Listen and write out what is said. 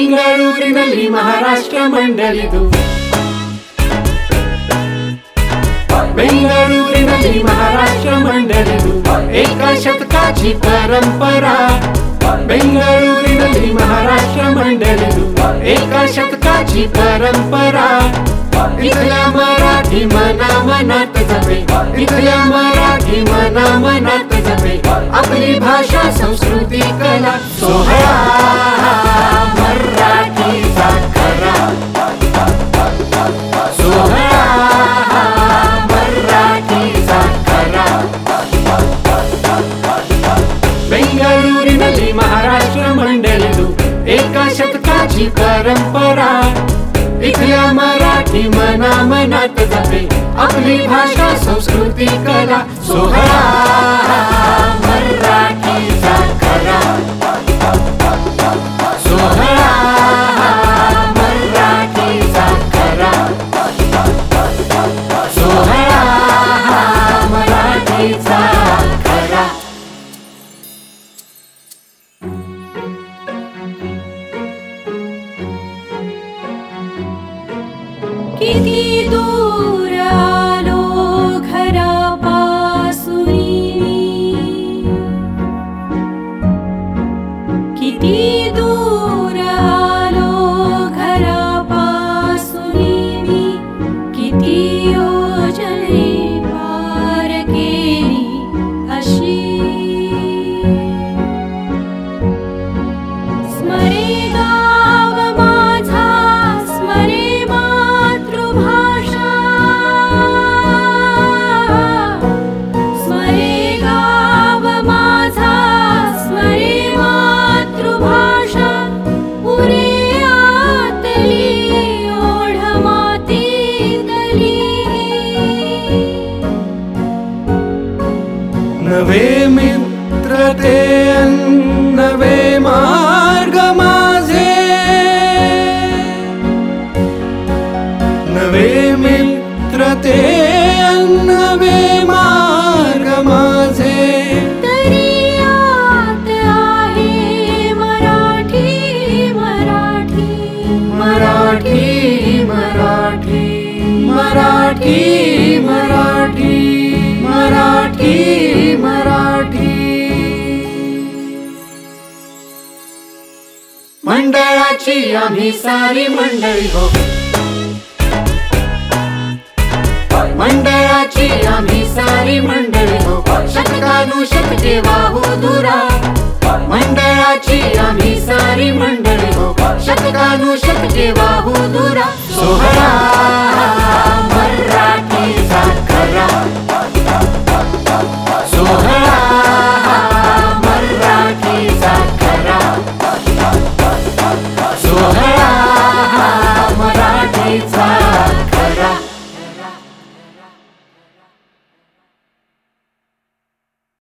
ಬೆಂಗಳೂರಿನಲ್ಲಿ ಮಹಾರಾಷ್ಟ್ರ ಮಂಡಳಿದು ಬೆಂಗಳೂರಿನಲ್ಲಿ ಮಹಾರಾಷ್ಟ್ರ ಮಂಡಳಿದು ಏಕ ಶತಕಾಚಿ ಪರಂಪರಾ ಬೆಂಗಳೂರಿನಲ್ಲಿ ಮಹಾರಾಷ್ಟ್ರ ಮಂಡಳಿದು ಏಕ ಶತಕಾಚಿ ಪರಂಪರಾ इथल्या मराठी मना मनात जपे इथल्या मराठी मना मनात जपे आपली भाषा संस्कृती कला ಶತकाची परंपरा. इथल्या मराठी मना मनात जाते आपली भाषा संस्कृती कला सोहळा. Kitty Dore. नवे मित्रवे मार्ग माझे नवे मित्रे नवे मार्ग माझे मराठी मार्गमाजे मराठी मराठी मराठी। मंडळाची आम्ही सारी मंडळी हो मंडळाची आम्ही सारी मंडळी हो शतकानुशत जेवा हो दुरा मंडळाची आम्ही सारी मंडळी हो शतकानुशत जेवा हो दुरा सोहळा